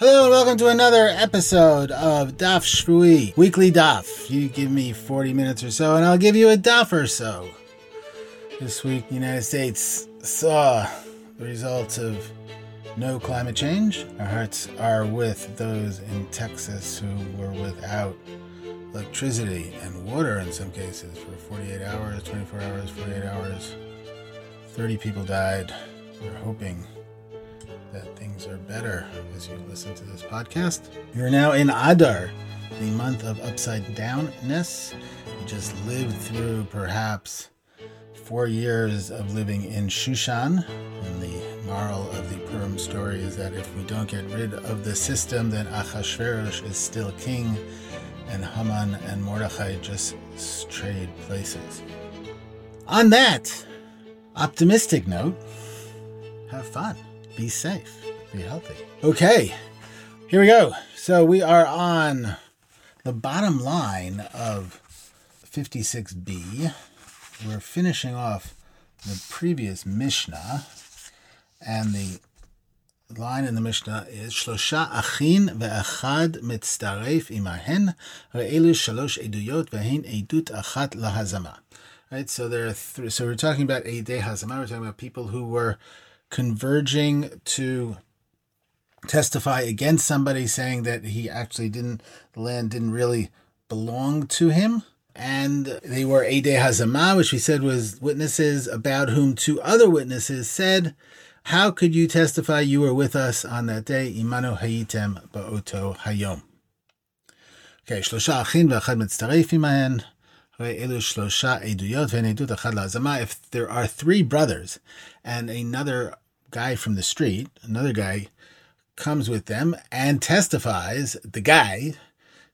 Hello and welcome to another episode of Daf Shvui, weekly Daf. You give me 40 minutes or so and I'll give you a Daf or so. This week, the United States saw the results of no climate change. Our hearts are with those in Texas who were without electricity and water in some cases for 48 hours, 24 hours, 48 hours. 30 people died. We're hoping that are better as you listen to this podcast. You're now in Adar, the month of upside downness. You just lived through perhaps four years of living in Shushan. And the moral of the Purim story is that if we don't get rid of the system, then Achashverosh is still king, and Haman and Mordechai just trade places. On that optimistic note, have fun be safe, be healthy. Okay, here we go. So we are on the bottom line of 56b. We're finishing off the previous Mishnah, and the line in the Mishnah is Shlosha achin ve'achad mitztaref imahen re'elu shalosh eduyot ve'hin edut achat lahazama. Right, so there are th- so we're talking about day hazama. We're talking about people who were converging to testify against somebody saying that he actually didn't the land didn't really belong to him and they were Ede Hazama, which we said was witnesses about whom two other witnesses said, How could you testify you were with us on that day? Imano Hayitem Ba'oto Hayom. Okay, Shlosha Achin V'achad Mitztaref Imahen. If there are three brothers and another guy from the street, another guy comes with them and testifies, the guy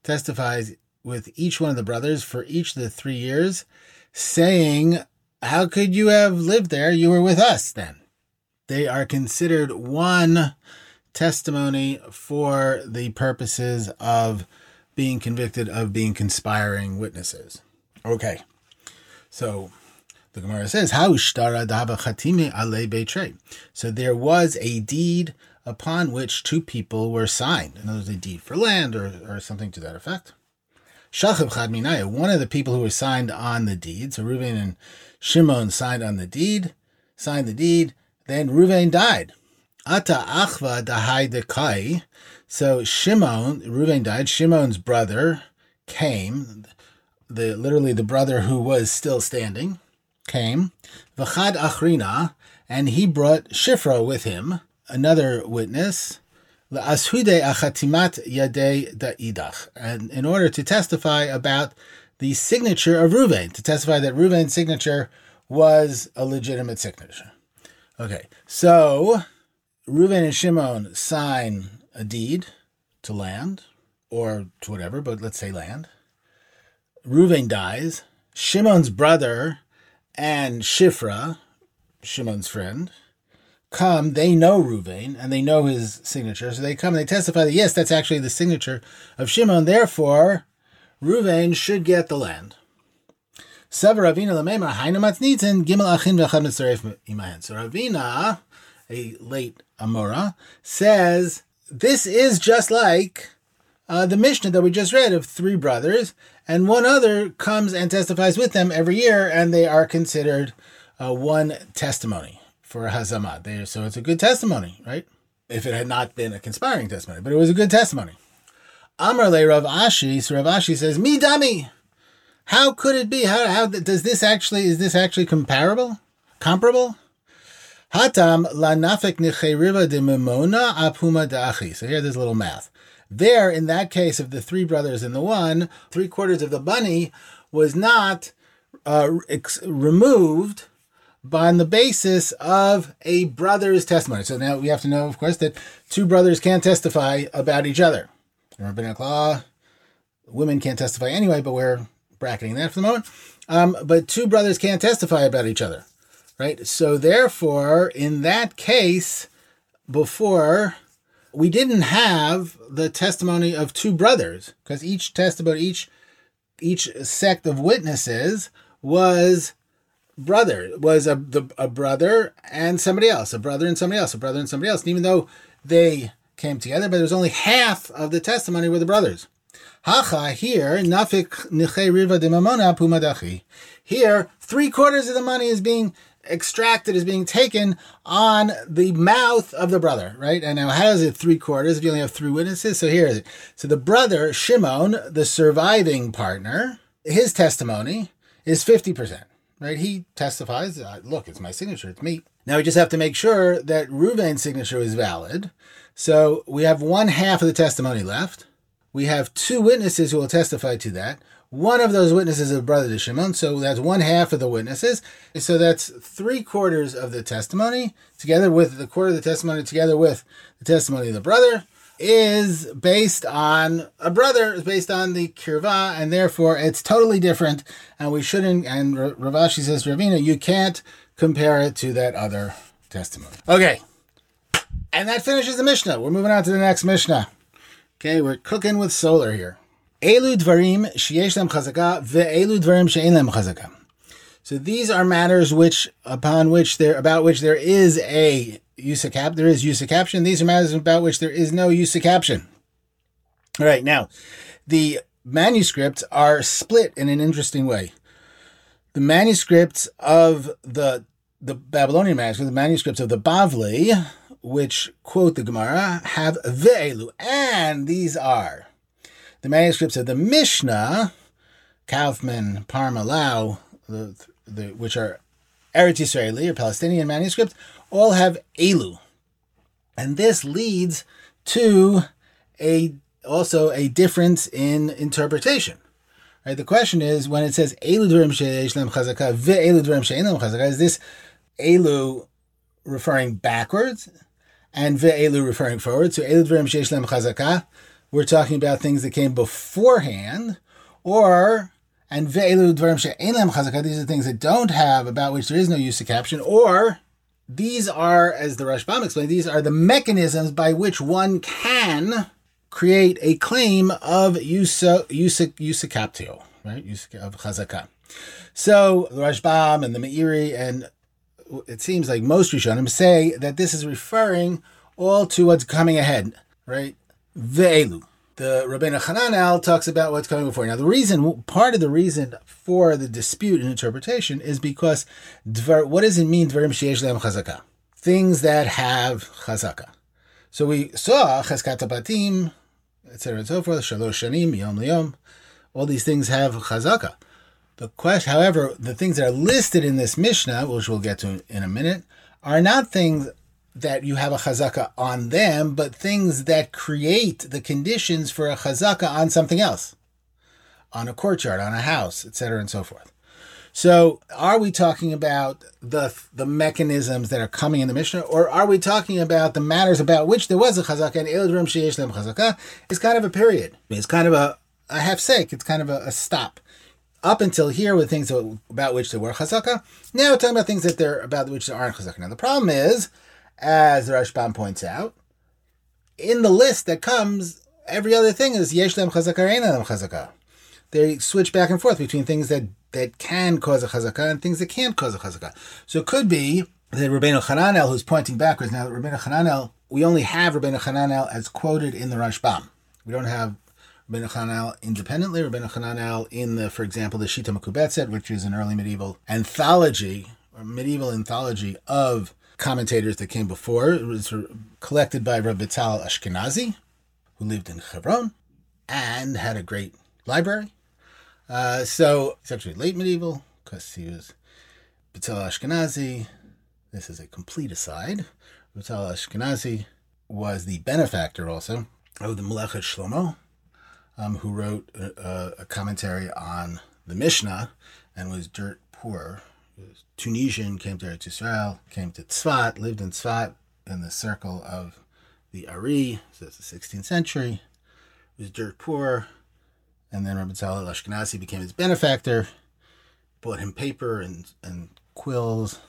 testifies with each one of the brothers for each of the three years, saying, How could you have lived there? You were with us then. They are considered one testimony for the purposes of being convicted of being conspiring witnesses. Okay. So the Gemara says, How shtara dava chatime ale beitre. So there was a deed upon which two people were signed. In other words, a deed for land or, or something to that effect. Shachav chad minaya, one of the people who were signed on the deed, so Reuven and Shimon signed on the deed, signed the deed, then Reuven died. Ata achva dahai dekai. So Shimon, Reuven died, Shimon's brother came, the literally the brother who was still standing, came, v'chad achrina, and he brought Shifra with him, another witness, la'ashude achatimat yadei da'idach, and in order to testify about the signature of Ruvain, to testify that Ruvain's signature was a legitimate signature. Okay, so Reuven and Shimon sign a deed to land, or to whatever, but let's say land. Reuven dies. Shimon's brother and Shifra, Shimon's friend, come. They know Reuven and they know his signature, so they come and they testify that yes, that's actually the signature of Shimon. Therefore, Reuven should get the land. So Ravina, a late Amora, says this is just like uh, the Mishnah that we just read of three brothers, and one other comes and testifies with them every year, and they are considered uh, one testimony for Hazamah. They, so it's a good testimony, right? If it had not been a conspiring testimony, but it was a good testimony. Amar le Rav Ashi, so Rav Ashi says, "Me dummy, how could it be? How, how does this actually is this actually comparable? Comparable?" Hatam la nafek nicheriva de memona apuma dachi. So here there's a little math. There, in that case of the three brothers and the one, three quarters of the bunny was not uh, ex- removed on the basis of a brother's testimony. So now we have to know, of course, that two brothers can't testify about each other. Rabbinic law, women can't testify anyway, but we're bracketing that for the moment. Um, but two brothers can't testify about each other, right? So therefore, in that case, before we didn't have the testimony of two brothers because each testimony, each each sect of witnesses was brother was a the, a brother and somebody else, a brother and somebody else, a brother and somebody else. And even though they came together, but it was only half of the testimony were the brothers. Hacha here, nafik riva de mamona pumadachi. Here, three quarters of the money is being extracted, is being taken on the mouth of the brother, right? And now, how is it three quarters if you only have three witnesses? So here is it. So the brother, Shimon, the surviving partner, his testimony is 50%, right? He testifies, look, it's my signature, it's me. Now we just have to make sure that Ruvain's signature is valid. So we have one half of the testimony left. We have two witnesses who will testify to that. One of those witnesses is brother to Shimon, so that's one half of the witnesses. So that's three quarters of the testimony, together with the quarter of the testimony, together with the testimony of the brother, is based on a brother, is based on the kirva, and therefore it's totally different. And we shouldn't. And Rav Ashi says, Ravina, you can't compare it to that other testimony. Okay, and that finishes the Mishnah. We're moving on to the next Mishnah. Okay, we're cooking with solar here. Elu dvarim sheyesh chazaka ve'elu dvarim she'en chazaka. So these are matters which, upon which there, about which there is a use of cap, there is usucaption. These are matters about which there is no usucaption. All right, now, the manuscripts are split in an interesting way. The manuscripts of the the Babylonian manuscripts, the manuscripts of the Bavli, which quote the Gemara, have ve'elu, and these are the manuscripts of the Mishnah, Kaufmann, Parma, Lowe, the, the, which are Eretz Israeli or Palestinian manuscripts, all have elu, and this leads to a also a difference in interpretation. Right? The question is when it says elu dvarim she'eshlem chazaka ve'elu dvarim she'enlem chazaka, is this elu referring backwards and ve'elu referring forward. So elu dvarim sheish lem chazaka, we're talking about things that came beforehand, or and ve'elu dvarim she'en lem chazaka, these are things that don't have, about which there is no usucaption, or these are, as the Rashbam explained, these are the mechanisms by which one can create a claim of yusa yusa yusa captio, right? Use of chazaka. So the Rashbam and the Meiri and it seems like most Rishonim say that this is referring all to what's coming ahead, right? Ve'elu. The Rabbeinu Hananel talks about what's coming before. Now, the reason, part of the reason for the dispute in interpretation is because what does it mean, dvarim sheyesh chazaka? Things that have chazaka. So we saw chazkat batim, etc. and so forth, shalosh shanim, yom liyom. All these things have chazaka. The question, however, the things that are listed in this Mishnah, which we'll get to in a minute, are not things that you have a chazaka on them, but things that create the conditions for a chazaka on something else, on a courtyard, on a house, etc., and so forth. So, are we talking about the the mechanisms that are coming in the Mishnah, or are we talking about the matters about which there was a chazaka and Eldrim Sheyesh Lem chazaka? It's kind of a period. It's kind of a a half sake. It's kind of a, a stop up until here with things about which there were chazaka. Now we're talking about things that they're about which there aren't chazaka. Now the problem is, as Rashbam points out, in the list that comes, every other thing is yesh lem chazaka chazaka. They switch back and forth between things that, that can cause a chazaka and things that can't cause a chazaka. So it could be that Rabbeinu Hananel, who's pointing backwards now, that Rabbeinu Hananel, we only have Rabbeinu Hananel as quoted in the Rashbam. We don't have Rabbeinu Hananel independently, Rabbeinu Hananel in the, for example, the Shita Mekubetzet, which is an early medieval anthology, or medieval anthology of commentators that came before. It was collected by Rabbi Vital Ashkenazi, who lived in Hebron and had a great library. Uh, so it's actually late medieval because he was Vital Ashkenazi. This is a complete aside. Vital Ashkenazi was the benefactor also of the Melechet Shlomo, um, who wrote a, a, commentary on the Mishnah and was dirt poor. Tunisian, came to Israel, came to Tzfat, lived in Tzfat in the circle of the Ari, so it's the 16th century, was dirt poor, and then Rabbi Tzal Ashkenazi became his benefactor, bought him paper and, and quills,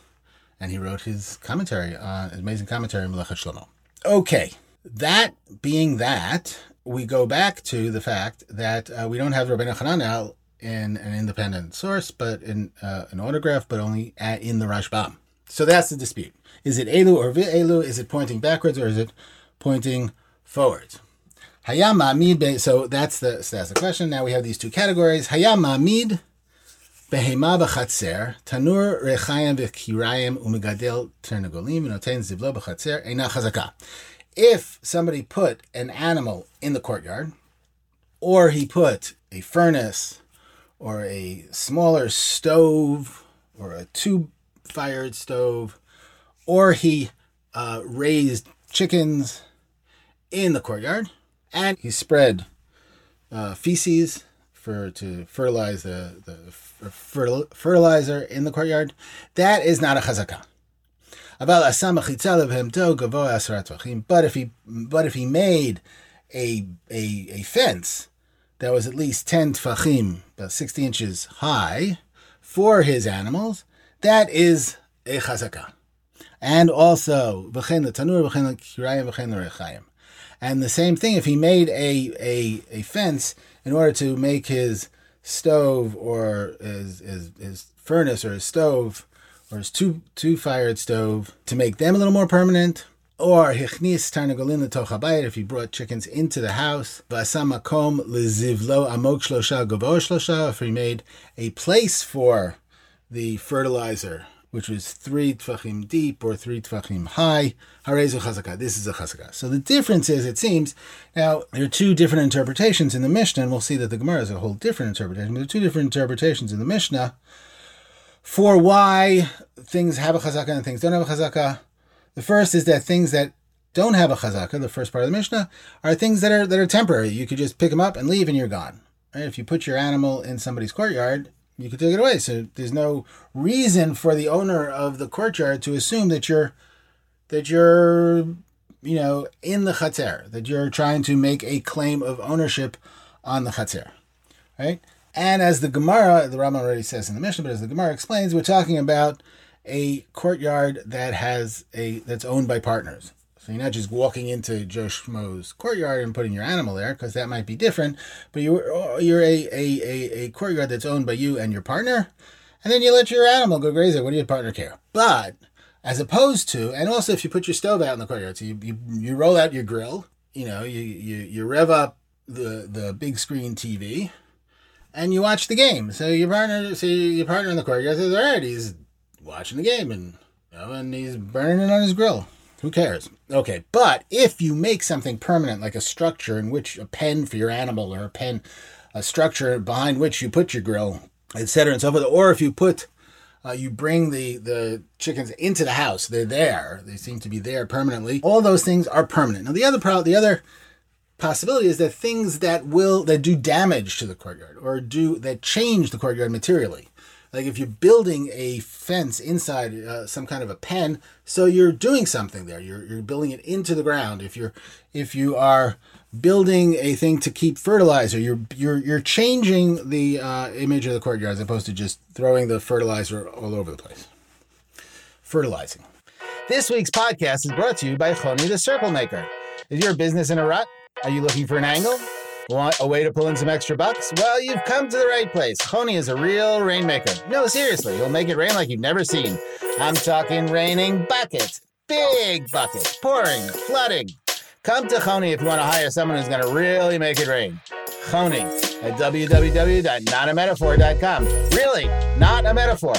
and he wrote his commentary, on, his amazing commentary on Melechet Shlomo. Okay, that being that, we go back to the fact that uh, we don't have Rabbeinu Hananel in an independent source, but in uh, an autograph, but only at, in the Rashbam. So that's the dispute. Is it Elu or Elu? Is it pointing backwards or is it pointing forwards? Hayam ma'amid, so that's the so that's the question. Now we have these two categories. Hayam ma'amid behema b'chatzer, tanur rechayim v'kirayim umegadel zivlo b'chatzer eina chazaka. If somebody put an animal in the courtyard, or he put a furnace, or a smaller stove, or a tube-fired stove, or he uh, raised chickens in the courtyard, and he spread uh, feces for to fertilize the, the fertilizer in the courtyard. That is not a chazakah. But if he but if he made a a, a fence that was at least ten tfachim, about sixty inches high, for his animals, that is a chazakah. And also v'chen tanur v'chen kirayim v'chen rechayim. And the same thing, if he made a, a, a fence in order to make his stove or his, his, his furnace or his stove or his two two fired stove to make them a little more permanent. Or hichnis tarnagolin tochabayit if he brought chickens into the house. Vasamakom lezivlo amok shlosha gavo shlosha if he made a place for the fertilizer which was three tfachim deep or three tfachim high. Harezu chazakah. This is a chazakah. So the difference is, it seems, now there are two different interpretations in the Mishnah, and we'll see that the Gemara is a whole different interpretation. There are two different interpretations in the Mishnah for why things have a chazakah and things don't have a chazakah. The first is that things that don't have a chazakah, the first part of the Mishnah, are things that are that are temporary. You could just pick them up and leave, and you're gone. Right? If you put your animal in somebody's courtyard, you could take it away. So there's no reason for the owner of the courtyard to assume that you're that you're you know in the chater, that you're trying to make a claim of ownership on the chater, right? And as the Gemara, the Rama already says in the Mishnah, but as the Gemara explains, we're talking about a courtyard that has a that's owned by partners. So you're not just walking into Joe Schmo's courtyard and putting your animal there, because that might be different. But you're you're a, a, a, a courtyard that's owned by you and your partner, and then you let your animal go graze it. What do your partner care? But as opposed to, and also if you put your stove out in the courtyard, so you, you, you roll out your grill, you know, you, you, you rev up the, the big screen TV, and you watch the game. So your partner, so your partner in the courtyard says, all right, he's watching the game, and you know, and he's burning it on his grill. Who cares? Okay, but if you make something permanent, like a structure in which a pen for your animal or a pen, a structure behind which you put your grill, etc., and so forth, or if you put, uh, you bring the the chickens into the house, they're there. They seem to be there permanently. All those things are permanent. Now, the other problem, the other possibility is that things that will that do damage to the courtyard or do that change the courtyard materially like if you're building a fence inside uh, some kind of a pen so you're doing something there you're, you're building it into the ground if you're if you are building a thing to keep fertilizer you're you're you're changing the uh, image of the courtyard as opposed to just throwing the fertilizer all over the place fertilizing this week's podcast is brought to you by Choni the Circle Maker. Is your business in a rut? Are you looking for an angle? Want a way to pull in some extra bucks? Well, you've come to the right place. Choni is a real rainmaker. No, seriously, he'll make it rain like you've never seen. I'm talking raining buckets, big buckets, pouring, flooding. Come to Choni if you want to hire someone who's going to really make it rain. Choni at www.notametaphor.com. Really, not a metaphor.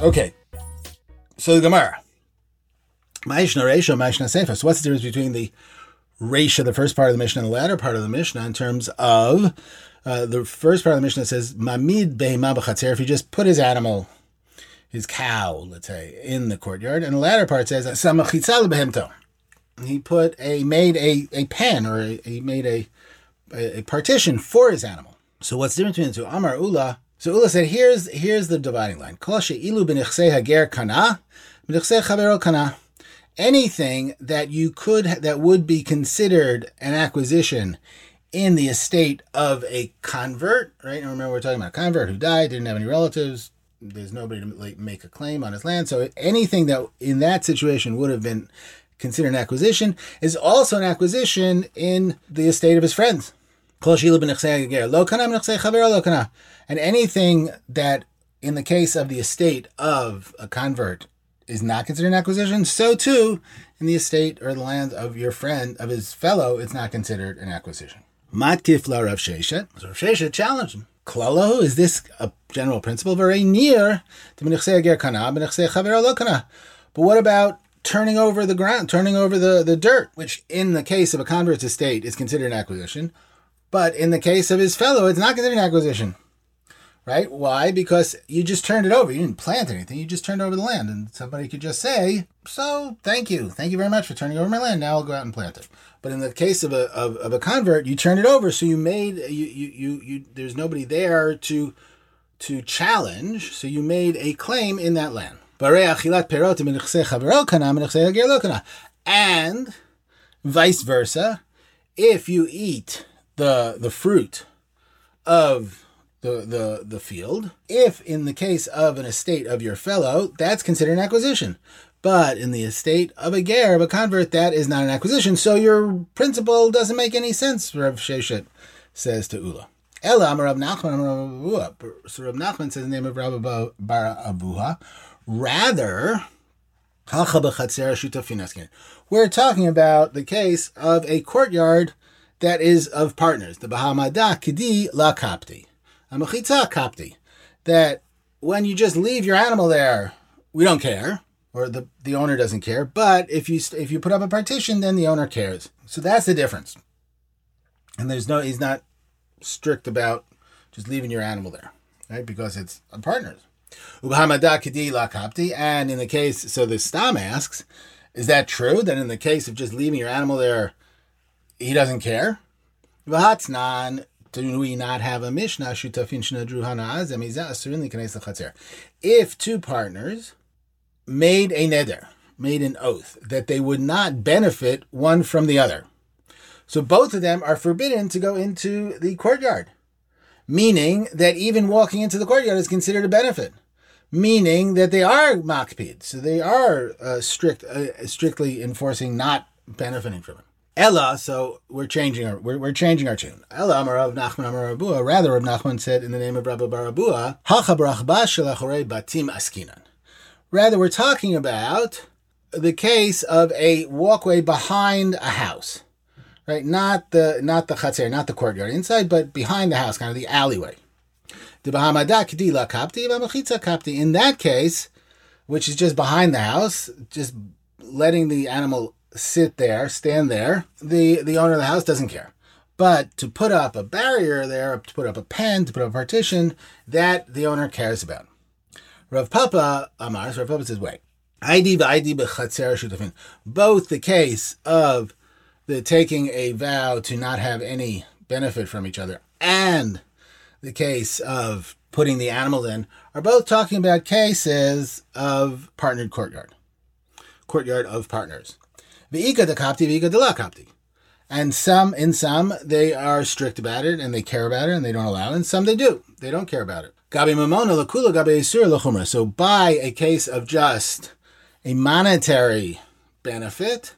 Okay, so the Gemara. Ma'ishna Reisha, Ma'ishna. So what's the difference between the Resha, the first part of the Mishnah, and the latter part of the Mishnah, in terms of uh, the first part of the Mishnah says Mamid behema. If he just put his animal, his cow, let's say, in the courtyard, and the latter part says Samachitzal behemto. He put a made a a pen or he made a, a, a partition for his animal. So what's the difference between the two? Amar Ula. So Ula said, here's here's the dividing line. Kol she'ilu b'nichsei hager kana, kana anything that you could that would be considered an acquisition in the estate of a convert, right? And remember, we're talking about a convert who died, didn't have any relatives, there's nobody to make a claim on his land. So anything that in that situation would have been considered an acquisition is also an acquisition in the estate of his friends. And anything that in the case of the estate of a convert is not considered an acquisition, so too in the estate or the land of your friend, of his fellow, it's not considered an acquisition. Matkif la Rav Sheshet. So Rav Sheshet challenged him. Klalo, is this a general principle? Very near to But what about turning over the ground, turning over the, the dirt, which in the case of a convert's estate is considered an acquisition, but in the case of his fellow, it's not considered an acquisition. Right? Why? Because you just turned it over. You didn't plant anything. You just turned over the land. And somebody could just say, So, thank you. Thank you very much for turning over my land. Now I'll go out and plant it. But in the case of a, of, of a convert, you turn it over. So you made, you, you, you, you, there's nobody there to, to challenge. So you made a claim in that land. And vice versa, if you eat the the fruit of the, the, the field, if in the case of an estate of your fellow, that's considered an acquisition. But in the estate of a ger, of a convert, that is not an acquisition. So your principle doesn't make any sense, Rav Sheshet says to Ula. Ella Rav Nachman Rav So Rav Nachman says the name of Rav Bar Abuha. Rather, we're talking about the case of a courtyard that is of partners. The Bahamada Kidi La Kapti. Amachitza Kapti. That when you just leave your animal there, we don't care, or the, the owner doesn't care. But if you if you put up a partition, then the owner cares. So that's the difference. And there's no he's not strict about just leaving your animal there, right? Because it's a partners. And in the case, so the Stam asks, is that true? That in the case of just leaving your animal there, he doesn't care? Do we not have a Mishnah? If two partners made a neder, made an oath that they would not benefit one from the other, so both of them are forbidden to go into the courtyard, meaning that even walking into the courtyard is considered a benefit meaning that they are makpid, so they are uh, strict, uh, strictly enforcing not benefiting from it. Ella, so we're changing our we're, we're changing our tune. Ella Amarav Nachman Amarabua. Rather, Rav Nachman said in the name of Rabbi Barabua, batim askinan. Rather, we're talking about the case of a walkway behind a house, right? Not the not the chatzir, not the courtyard inside, but behind the house, kind of the alleyway. In that case, which is just behind the house, just letting the animal sit there, stand there, the, the owner of the house doesn't care. But to put up a barrier there, to put up a pen, to put up a partition, that the owner cares about. Rav Papa Amar, Rav Papa says, wait. Both the case of the taking a vow to not have any benefit from each other and the case of putting the animal in are both talking about cases of partnered courtyard, courtyard of partners. V'ika de kapti, v'ika de la. And some, in some, they are strict about it and they care about it and they don't allow it. And some they do. They don't care about it. Gabi mamona lakula gabi isur lachumra. So by a case of just a monetary benefit,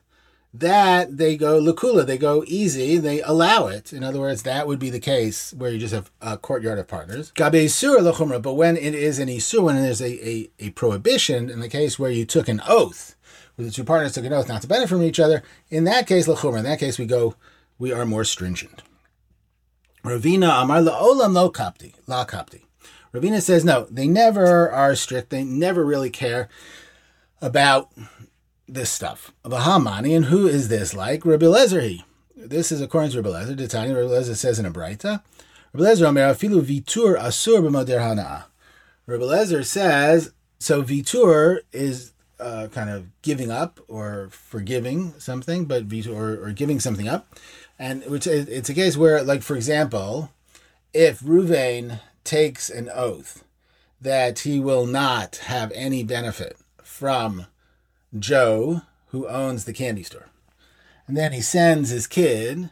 that they go lakula, they go easy, they allow it. In other words, that would be the case where you just have a courtyard of partners. Gabe isur lachumra, but when it is an isur, when there's a, a, a prohibition, in the case where you took an oath, the two partners took an oath not to benefit from each other, in that case, lachumra, in that case we go, we are more stringent. Ravina amar la'olam lo kapti, la kapti. Ravina says no, they never are strict, they never really care about this stuff. Vahamani, and who is this like? Rabbi Lezer. he. This is according to Rabbi Lezer. The Tanya Rabbi Lezer says in a Braita. Rabbi Lezer afilu vitur asur b'moder. Rabbi Lezer says so. Vitur is uh, kind of giving up or forgiving something, but or, or giving something up, and which it's a case where, like for example, if Ruvain takes an oath that he will not have any benefit from Joe, who owns the candy store. And then he sends his kid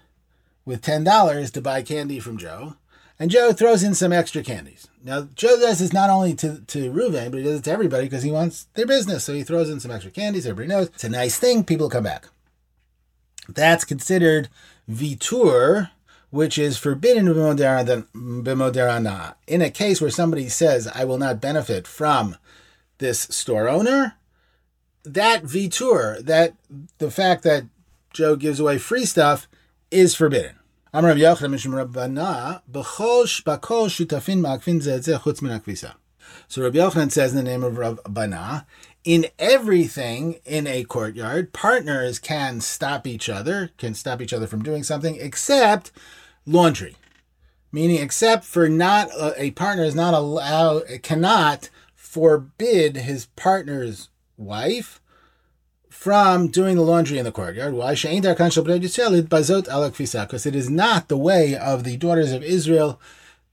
with $10 to buy candy from Joe. And Joe throws in some extra candies. Now, Joe does this not only to, to Ruven, but he does it to everybody because he wants their business. So he throws in some extra candies. Everybody knows it's a nice thing. People come back. That's considered vitur, which is forbidden b'moderana. Uh, in a case where somebody says, I will not benefit from this store owner, that vitur, that the fact that Joe gives away free stuff, is forbidden. Rabbana. So Rabbi Yochanan says in the name of Rav Bana, in everything in a courtyard, partners can stop each other, can stop each other from doing something, except laundry. Meaning, except for not uh, a partner is not allowed, cannot forbid his partner's wife from doing the laundry in the courtyard. Why? Because it is not the way of the daughters of Israel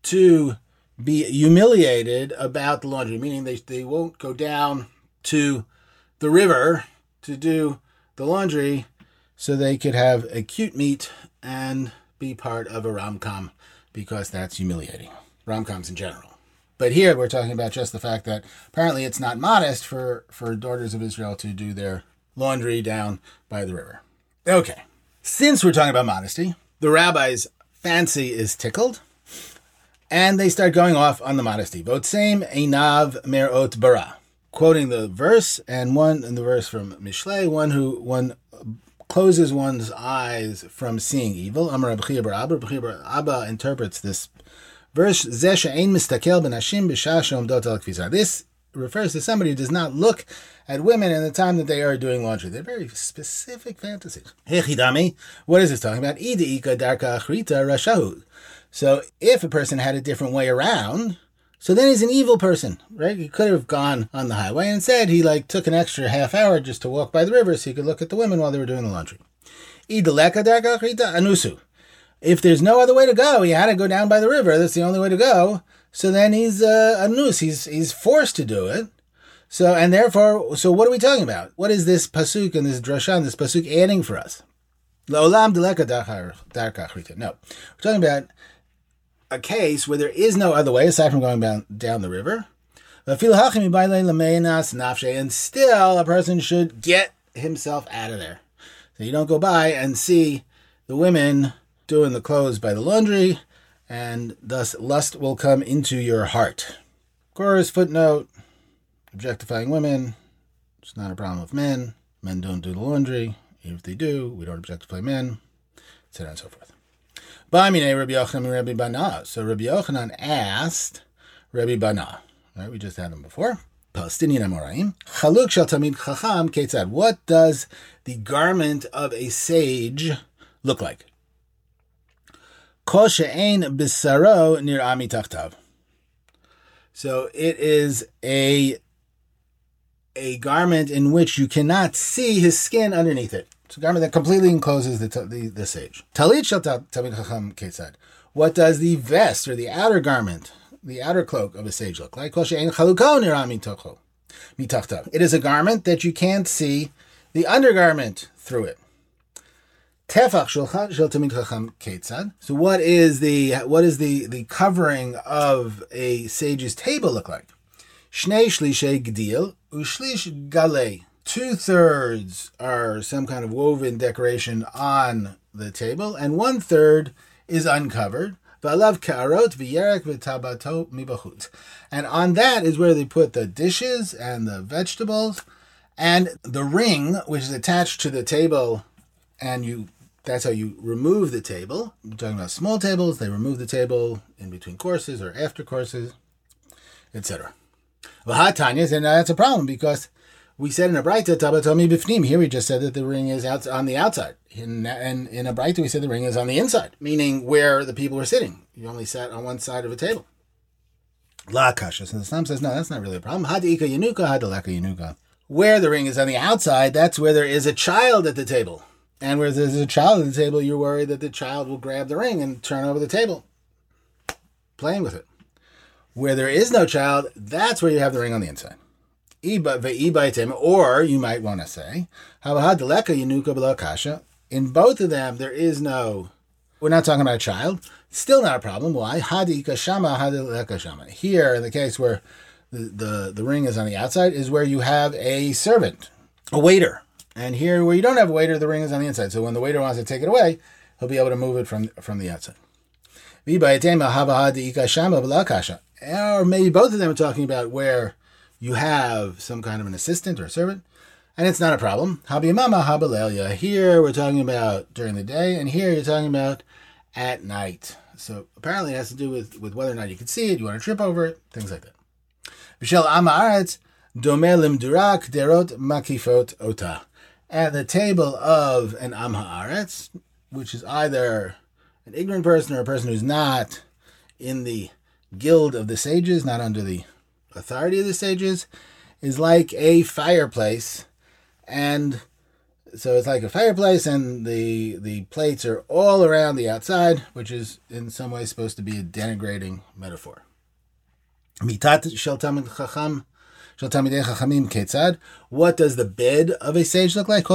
to be humiliated about the laundry, meaning they, they won't go down to the river to do the laundry so they could have a cute meet and be part of a rom com because that's humiliating. Rom coms in general. But here we're talking about just the fact that apparently it's not modest for, for daughters of Israel to do their laundry down by the river. Okay. Since we're talking about modesty, the rabbi's fancy is tickled and they start going off on the modesty. Votsem einav merot bara. Quoting the verse, and one in the verse from Mishle, one who one closes one's eyes from seeing evil. Amar Abba, Abba interprets this verse. This refers to somebody who does not look at women in the time that they are doing laundry. They're very specific fantasies. What is this talking about? So if a person had a different way around, so then he's an evil person, right? He could have gone on the highway. Instead, he like took an extra half hour just to walk by the river so he could look at the women while they were doing the laundry. anusu. If there's no other way to go, he had to go down by the river. That's the only way to go. So then he's uh, a noose. He's he's forced to do it. So and therefore, so what are we talking about? What is this pasuk and this drashan, this pasuk adding for us? No, we're talking about a case where there is no other way aside from going down, down the river. And still, a person should get himself out of there. So you don't go by and see the women doing the clothes by the laundry, and thus lust will come into your heart. Course, footnote objectifying women, it's not a problem with men. Men don't do the laundry. Even if they do, we don't objectify men, etc. and so forth. Rabbi Yochanan Rabbi Bana. So Rabbi Yochanan asked Rabbi Bana. Right, we just had them before. Palestinian Amoraim. Chaluk shel tamid chacham ketzad. What does the garment of a sage look like? Kol she'ein bisaro ami tachtav. So it is a a garment in which you cannot see his skin underneath it. It's a garment that completely encloses the, the, the sage. Talit shel tamid chacham. What does the vest or the outer garment, the outer cloak of a sage look like? It is a garment that you can't see the undergarment through it. Tefach shel tamid chacham ketzad. So what is the what is the the covering of a sage's table look like? Shnei shlishay gdil ushlish galei two thirds are some kind of woven decoration on the table, and one third is uncovered. And on that is where they put the dishes and the vegetables and the ring, which is attached to the table, and you that's how you remove the table. We're talking about small tables, they remove the table in between courses or after courses, etc. Well, Tanya, and that's a problem because we said in a Braita, Tabatomi Bifnim. Here we just said that the ring is out on the outside. In, in, in a Braita, we said the ring is on the inside, meaning where the people were sitting. You only sat on one side of a table. La Kasha. So the Stam says, no, that's not really a problem. Hadika Yanuka, Hadalaka Yanuka. Where the ring is on the outside, that's where there is a child at the table. And where there's a child at the table, you're worried that the child will grab the ring and turn over the table, playing with it. Where there is no child, that's where you have the ring on the inside. Or you might want to say, in both of them, there is no, we're not talking about a child. Still not a problem. Why? Here, in the case where the, the, the ring is on the outside, is where you have a servant, a waiter. And here, where you don't have a waiter, the ring is on the inside. So when the waiter wants to take it away, he'll be able to move it from, from the outside. Or maybe both of them are talking about where you have some kind of an assistant or a servant, And it's not a problem. Here we're talking about during the day, and here you're talking about at night. So apparently it has to do with, with whether or not you can see it, you want to trip over it, things like that. Domelim Durak, Derot Makifot. At the table of an Am Haaretz, which is either an ignorant person or a person who's not in the guild of the sages, not under the authority of the sages, is like a fireplace. And so it's like a fireplace and the the plates are all around the outside which is in some ways supposed to be a denigrating metaphor. Mitat shel tamid chacham what does the bed of a sage look like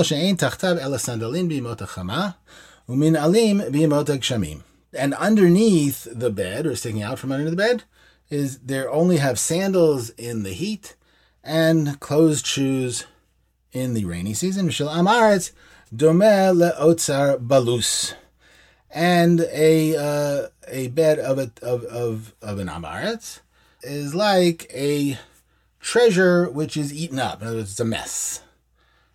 and underneath the bed or sticking out from under the bed is there only have sandals in the heat and closed shoes in the rainy season. Amaretz le'otzar balus. And a uh, a bed of a of, of, of an Amaretz is like a treasure which is eaten up. In other words, it's a mess.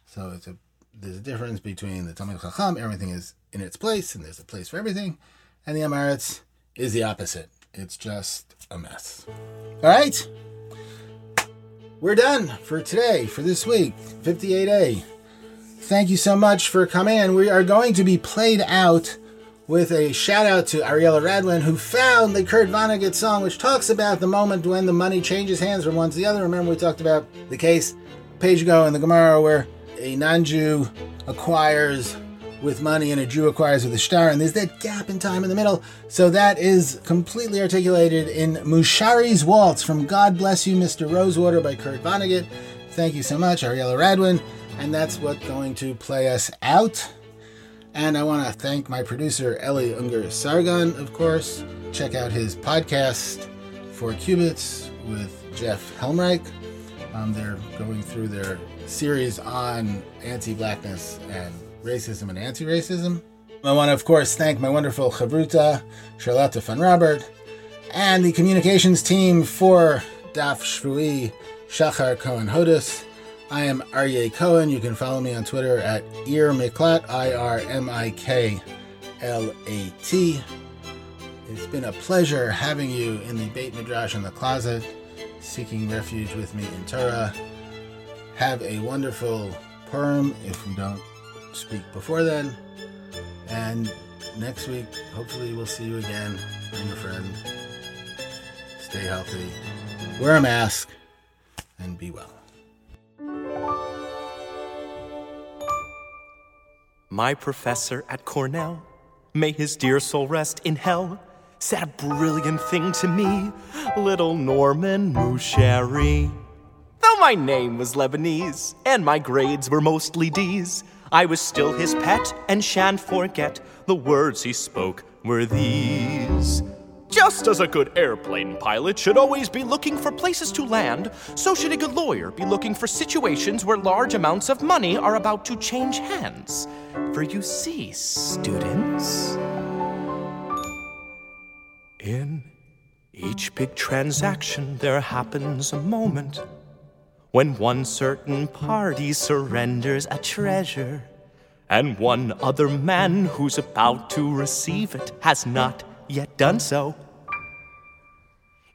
So it's a there's a difference between the Talmid Chacham, everything is in its place, and there's a place for everything, and the Amaretz is the opposite. It's just a mess. All right? we're done for today, for this week, 58A. Thank you so much for coming in. We are going to be played out with a shout out to Ariella Radwin, who found the Kurt Vonnegut song, which talks about the moment when the money changes hands from one to the other. Remember, we talked about the case page ago in the Gemara where a non Jew acquires with money and a Jew acquires with a star, and there's that gap in time in the middle. So that is completely articulated in Mushari's Waltz from God Bless You, Mr. Rosewater by Kurt Vonnegut. Thank you so much, Ariella Radwin. And that's what's going to play us out. And I want to thank my producer, Eli Unger Sargon, of course. Check out his podcast, Four Cubits, with Jeff Helmreich. Um, they're going through their series on anti blackness and racism and anti-racism. I want to, of course, thank my wonderful chavruta, Charlotte Fonrobert, and the communications team for Daf Shvui, Shachar Cohen Hodis. I am Aryeh Cohen. You can follow me on Twitter at Miklat, I R M I K L A T. It's been a pleasure having you in the Beit Midrash in the closet, seeking refuge with me in Torah. Have a wonderful Purim if we don't speak before then. And next week, hopefully, we'll see you again. Bring a friend. Stay healthy. Wear a mask. And be well. My professor at Cornell, may his dear soul rest in hell, said a brilliant thing to me, little Norman Mushari. Though my name was Lebanese and my grades were mostly D's, I was still his pet and shan't forget the words he spoke were these. Just as a good airplane pilot should always be looking for places to land, so should a good lawyer be looking for situations where large amounts of money are about to change hands. For you see, students, in each big transaction there happens a moment when one certain party surrenders a treasure, and one other man who's about to receive it has not yet done so.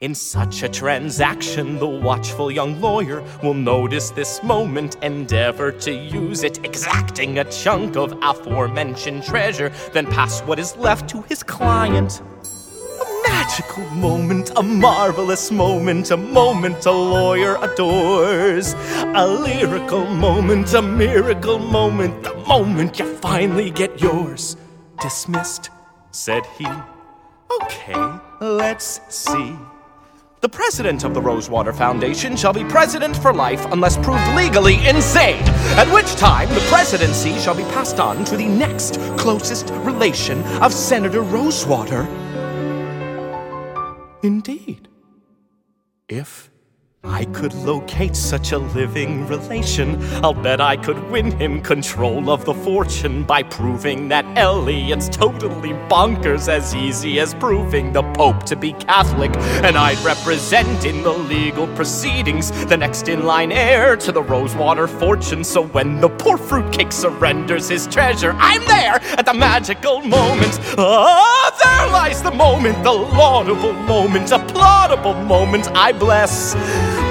In such a transaction, the watchful young lawyer will notice this moment, endeavor to use it, exacting a chunk of aforementioned treasure, then pass what is left to his client A magical moment, a marvelous moment, a moment a lawyer adores. A lyrical moment, a miracle moment, the moment you finally get yours. Dismissed, said he. Okay, let's see. The president of the Rosewater Foundation shall be president for life unless proved legally insane, at which time the presidency shall be passed on to the next closest relation of Senator Rosewater Indeed. If I could locate such a living relation. I'll bet I could win him control of the fortune by proving that Eliot's totally bonkers, as easy as proving the Pope to be Catholic. And I'd represent in the legal proceedings the next in line heir to the Rosewater fortune. So when the poor fruitcake surrenders his treasure, I'm there at the magical moment. Ah, there lies the moment, the laudable moment, a plaudable moment I bless.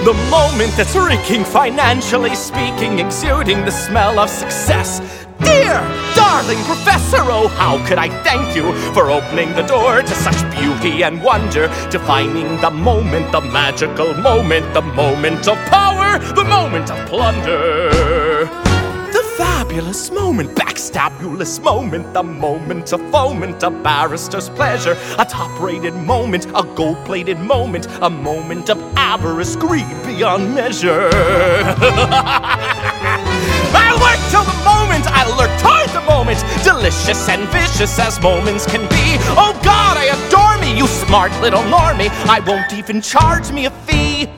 The moment that's reeking, financially speaking, exuding the smell of success. Dear, darling Professor, oh, how could I thank you for opening the door to such beauty and wonder, defining the moment, the magical moment, the moment of power, the moment of plunder fabulous moment, backstabulous moment, the moment of foment, a barrister's pleasure, a top rated moment, a gold plated moment, a moment of avarice, greed beyond measure. I work till the moment, I lurk toward the moment, delicious and vicious as moments can be. Oh God, I adore me, you smart little normie, I won't even charge me a fee.